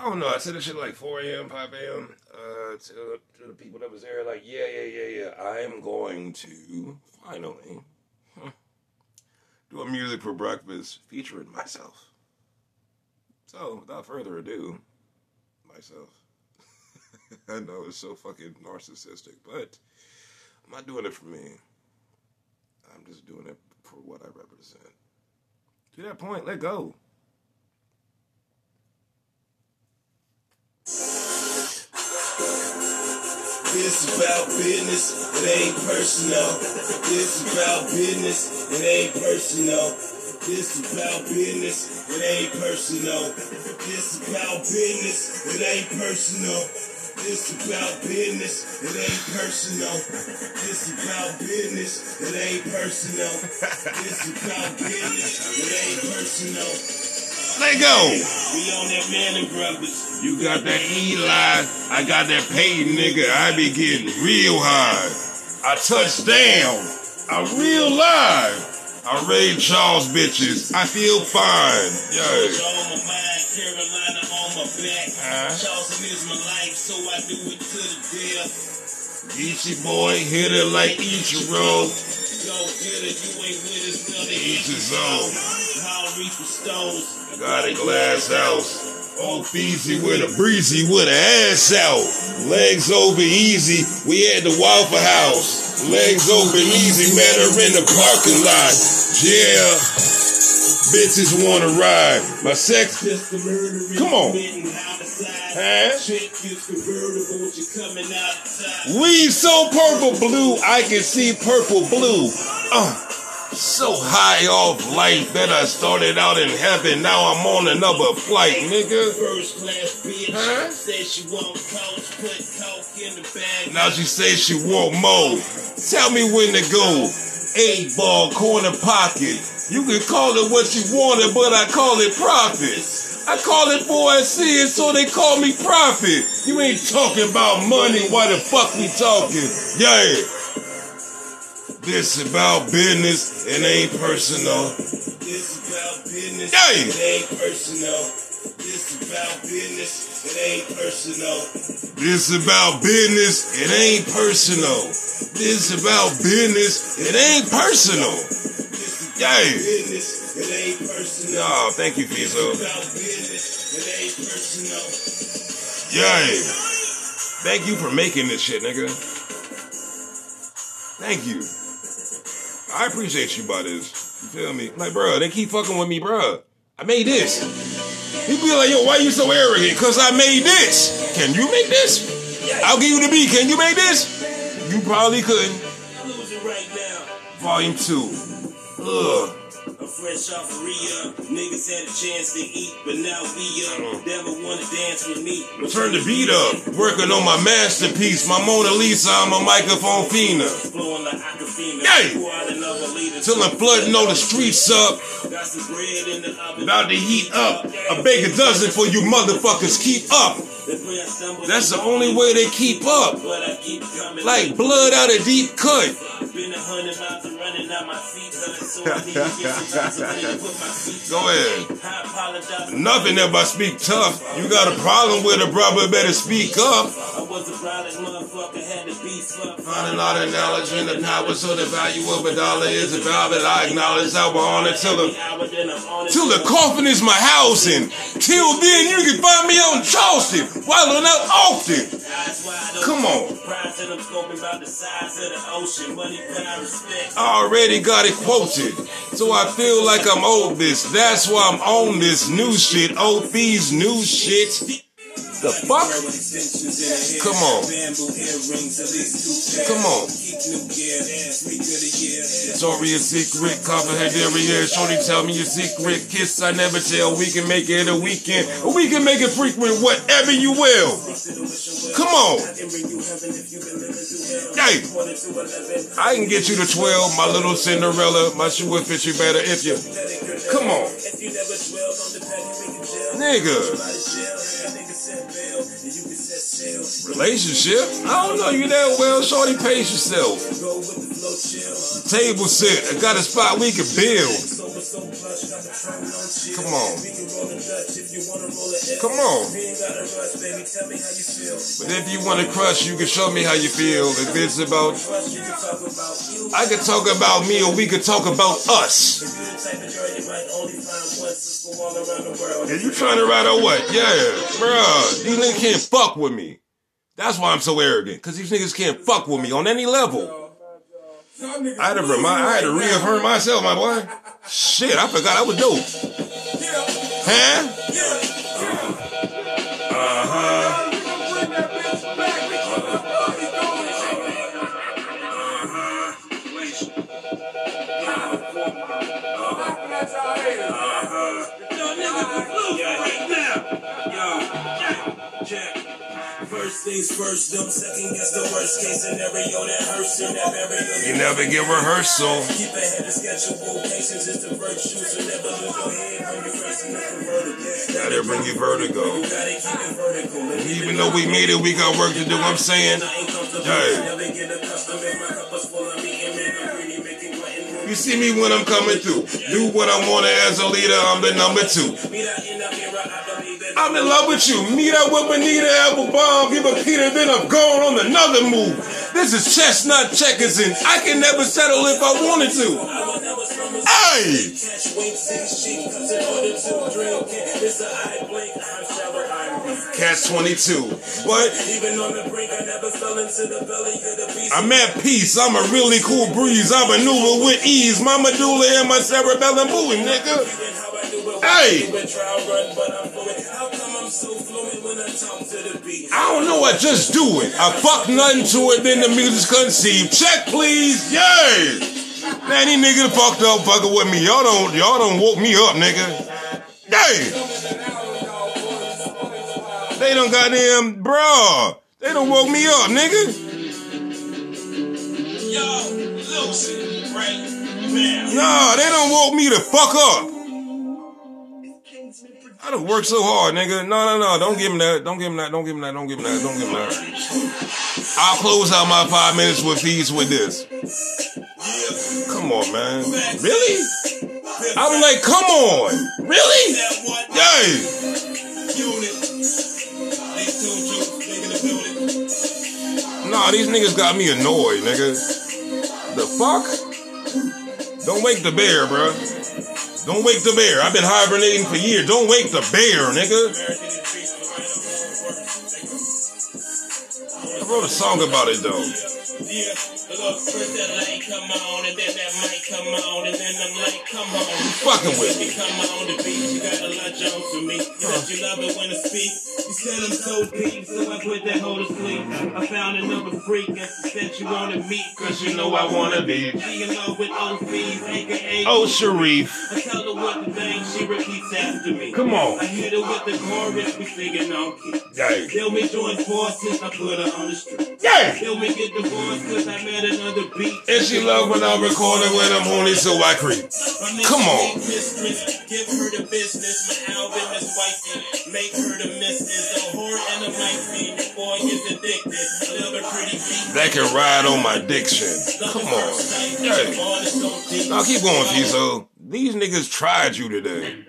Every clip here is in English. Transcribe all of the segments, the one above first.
I don't know. I said this shit like 4 a.m., 5 a.m. Uh, to, to the people that was there, like, yeah, yeah, yeah, yeah. I am going to finally do a music for breakfast featuring myself. So, without further ado, myself. I know it's so fucking narcissistic, but I'm not doing it for me. I'm just doing it for what I represent. To that point, let go. This about business, it ain't personal. This about business, it ain't personal. This about business, it ain't personal. This about business, it ain't personal. This about business, it ain't personal. This about business, it ain't personal. This about business, it ain't personal. Let go. We on that Manning Brothers. You got that Eli, I got that paid nigga. I be getting real high. I touch down. I'm real live. I raid Charles bitches. I feel fine. Yo. on my mind, Carolina on my back. Uh-huh. Charleston is my life, so I do it to the death. Geechee boy, hit it like Ichiro. Go get it, you ain't with us, they Each his own. How reach for stones. Got a glass house. Old Feezy with a breezy with an ass out. Legs open easy. We at the Waffle House. Legs open easy. Met her in the parking lot. Yeah. Bitches wanna ride. My sex. Just the murder Come on. Huh? Huh? Chick is convertible, you coming out the top. We so purple blue. I can see purple blue. Uh. So high off life that I started out in heaven. Now I'm on another flight, nigga. First class bitch. Huh? Said she want coach, put coke in the bag. Now she says she want more. Tell me when to go. Eight ball corner pocket. You can call it what you wanted, but I call it profit. I call it boy it, so they call me profit. You ain't talking about money, why the fuck we talking? Yeah. This about business, it ain't personal. This about business. Hey! It ain't personal. This about business. It ain't personal. This about business, it ain't personal. This about business, it ain't personal. This Yay. business. It ain't personal. Oh, thank you, This Fizo. It ain't personal. Yay. Thank you for making this shit, nigga. Thank you. I appreciate you by this. You feel me? Like, bro, they keep fucking with me, bro. I made this. You be like, yo, why you so arrogant? Cause I made this. Can you make this? I'll give you the beat. Can you make this? You probably couldn't. I'm losing right now. Volume two. Ugh. I'm fresh off of Rio. Niggas had a chance to eat, but now we up. Never wanna dance with me. Turn the beat up. Working on my masterpiece, my Mona Lisa. I'm a microphone fiend. Flowing like Aquafina. Hey! Pour out another liter. Till I'm flooding all the streets up. Got some bread in the oven. About to heat up. A bake a dozen for you motherfuckers. Keep up. That's where I stumbled. That's the only way they keep up. But I keep coming. Like blood out of deep cut. Been a hundred miles and running out my feet hurt, so I need to get some time to really put my feet Go ahead. Nothing if I speak tough. You got a problem with it, brother, better speak up. I was a product motherfucker, had to be fucked. Finding out and knowledge and the power, so the value of a dollar is a valid. I acknowledge I will honor till the I'm on it. Till the coffin is my housing. Till then, you can find me on Charleston, wilding out often. Eyes wide open. Come on. That I'm scoping about the size of the ocean. Money, power. I already got it quoted, so I feel like I'm owed this. That's why I'm on this new shit. Old fees, new shit. The fuck? Come on. Come on. Victoria's Secret, Copperhead area. Shorty tell me your secret. Kiss I never tell. We can make it a weekend. We can make it frequent, whatever you will. Come on. Hey. I can get you to 12, my little Cinderella. My shoe will fit you better if you. Come on. Nigga. Relationship? I don't know you that well. Shorty, pace yourself. Table set. I got a spot we can build. Come on. Come on. But if you want to crush, you can show me how you feel. If it's about, I could talk about me, or we could talk about us. And you trying to ride on what? Yeah, bruh. Niggas can't fuck with me. That's why I'm so arrogant. Cause these niggas can't fuck with me on any level. I had to remind, I had to reaffirm myself, my boy. Shit, I forgot I was dope. Huh? First things first, don't second guess the worst case scenario that hurts in that burial. You never get rehearsal. Keep ahead of schedule. Patience is the virtue, so never lose your head when you're the vertical. That'll bring you vertigo. You gotta keep it vertical. And Even though we made it, we got work to do. I'm saying, I ain't comfortable. Hey. Never get accustomed if my cup was full of me and man, I'm pretty making glutton. you see me when I'm coming through. Do what I want as a leader. I'm the number two. That that. I'm in love with you. Meet up with Bonita Applebum. Give a Peter, then I'm going on another move. This is chestnut checkers, and I can never settle if I wanted to. Hey! Catch wink, six sheep, cause in order to drink it, it's a eye blink, I'm shower, I'm weak. Catch 22. What? Even on the brink, I never fell into the belly of the beast. I'm at peace. I'm a really cool breeze. I maneuver with ease. My medulla and my cerebellum moving, nigga. Hey! I don't know. I just do it. I fuck nothing to it, then the music's conceived. Check, please. Yay! Man, these niggas fucked up fucking with me. Y'all don't, y'all don't woke me up, nigga. Damn. They don't goddamn, bruh. They don't woke me up, nigga. Yo, Lucy, right now. Nah, they don't woke me the fuck up. I done worked so hard, nigga. No, no, no. Don't give him that. Don't give him that. Don't give him that. Don't give him that. Don't give him that. I'll close out my five minutes with these with this. Come on, man. Really? I'm like, come on. Really? Yay. Nah, these niggas got me annoyed, nigga. The fuck? Don't wake the bear, bruh. Don't wake the bear. I've been hibernating for years. Don't wake the bear, nigga. I wrote a song about it though. Yeah, look, first that light come on, and then that mic come on, and then them light come on. Fucking with me. Come on the beat, you got a lot on to me. You said you love it when I speak. You said I'm so deep, so I put that hoe to sleep. I found another freak, and said you wanna meet, cause you know I wanna be. She in love with OCs, aka Oh, Sharif. I tell her what the thing, she repeats after me. Come on. I hit her with the chorus, we singing on key. Yay. Till me join forces, I put her on the street. Yay. Till we get divorced, cause I met another beat. And she love when I'm recording when I'm horny, so I creep. Come on. Mistress, give her the business. My album is wifey. Make her the missus. A whore and a mic fiend. Boy is addicted. Love a pretty beat. That can ride on my diction. Come on. Yay. Now keep going, Fiso. These niggas tried you today.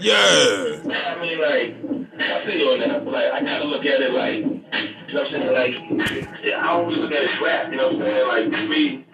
Yeah. I mean, like, I feel you on that. But, like, I gotta look at it like, you know what I'm saying? Like, I always look at it as rap, you know what I'm saying? Like, to me,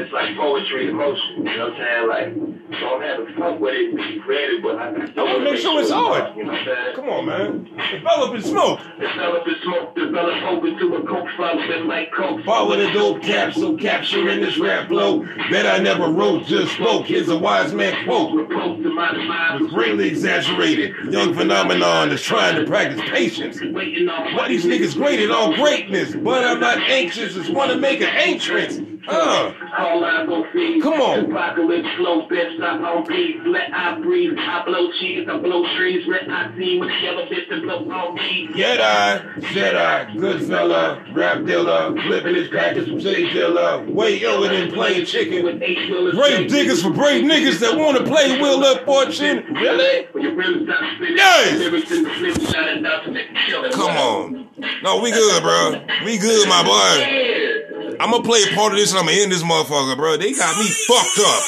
it's like poetry in motion, you know what I'm saying? Like, don't have to fuck with it, be creative, but I, I still wanna wanna make sure it's hard. You know what I'm saying? Come on, man. Develop and smoke. Develop and smoke, develop hope into a coke flow, like coke. Follow the dope capsule, capturing this rap flow. Bet I never wrote, just spoke. Here's a wise man quote. Repose to my demise. was greatly exaggerated. Young phenomenon is trying to practice patience. Why these niggas great in all greatness, but I'm not anxious. Just want to make an entrance. Uh, All I go feed. Come on. Apocalypse flow, bitch, stop on beat. Let I breathe. I blow cheese, I blow trees. Red I see with yellow bitch and blow on me. Jedi, Jedi, good fella, rap dealer, flipping his crackers from city dealer, way over than playing chicken. Brave diggers for brave niggas that want to play Wheel of Fortune. Really? When you really stop spitting. Yes. Lyrics in the flip, shot it down to the killer. Come on. No, we good, bro. We good, my boy. I'm gonna play a part of this and I'm gonna end this motherfucker, bro. They got me fucked up.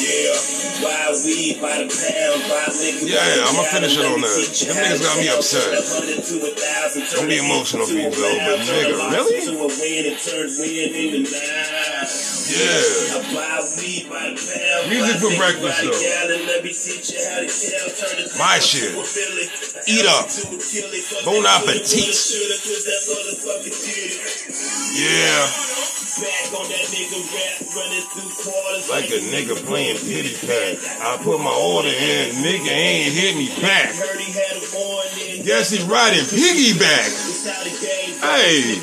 Yeah, wild weed by the pound, buy liquor. Yeah, I'ma finish it on gallon. Let me that. Them niggas got me upset. Turn a hundred to a thousand, turn Don't be emotional, people, but nigga, really? To a win and turn win into nine. Yeah. I buy weed by the pound. Music for breakfast, though. gallon. Let me teach you how to count. Turn a My shit. to a Billy. Eat up. To a killie. Fuck Bon appetit. shoulda, shoulda, 'cause that motherfucker did it. Yeah. Back on that nigga rap, running through quarters Like a nigga playing pity pat. I put my order in, nigga ain't hit me back. Heard he had a warning. Guess he riding piggyback. It's how the game goes. Hey.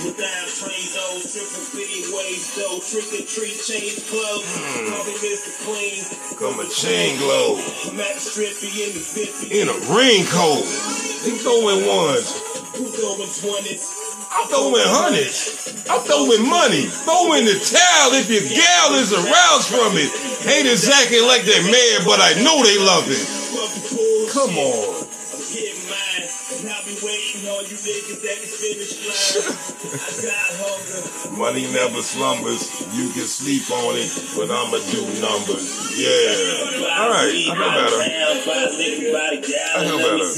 Go, trick or treat, change clothes. Hmm. Call me Mr. Clean. Got my chain glow. Max Strippy in the 50. In a raincoat. They throwing ones. Who throwing 20s? I'm throwing hundreds. I'm throwing money. Throwing the towel if your gal is aroused from it. Haters acting like they're mad, but I know they love it. Come on. On you niggas. I got hunger. Money never slumbers. You can sleep on it, but I'ma do numbers. Yeah. All right. I feel better. I feel better. better.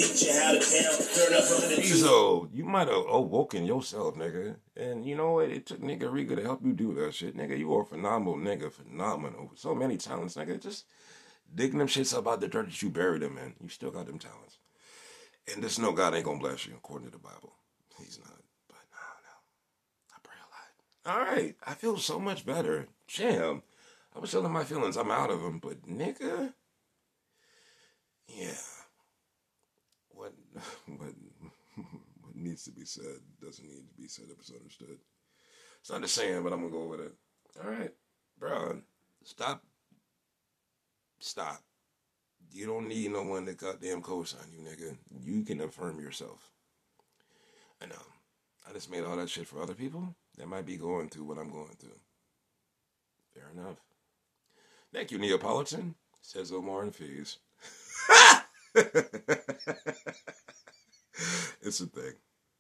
So oh, you might have awoken yourself, nigga. And you know what? It took nigga Riga to help you do that shit, nigga. You are a phenomenal nigga, phenomenal. So many talents, nigga. Just digging them shits up out the dirt that you buried them in. You still got them talents. And this no God ain't gonna bless you according to the Bible. He's not. But no, no. I pray a lot. All right. I feel so much better. Jam. I was telling my feelings. I'm out of them. But nigga. Yeah. What what what needs to be said doesn't need to be said if it's understood. It's not the same, but I'm gonna go with it. All right, bro. Stop. Stop. You don't need no one to goddamn co-sign you, nigga. You can affirm yourself. I know. Um, I just made all that shit for other people that might be going through what I'm going through. Fair enough. Thank you, Neapolitan, says Omar and Fees. it's a thing.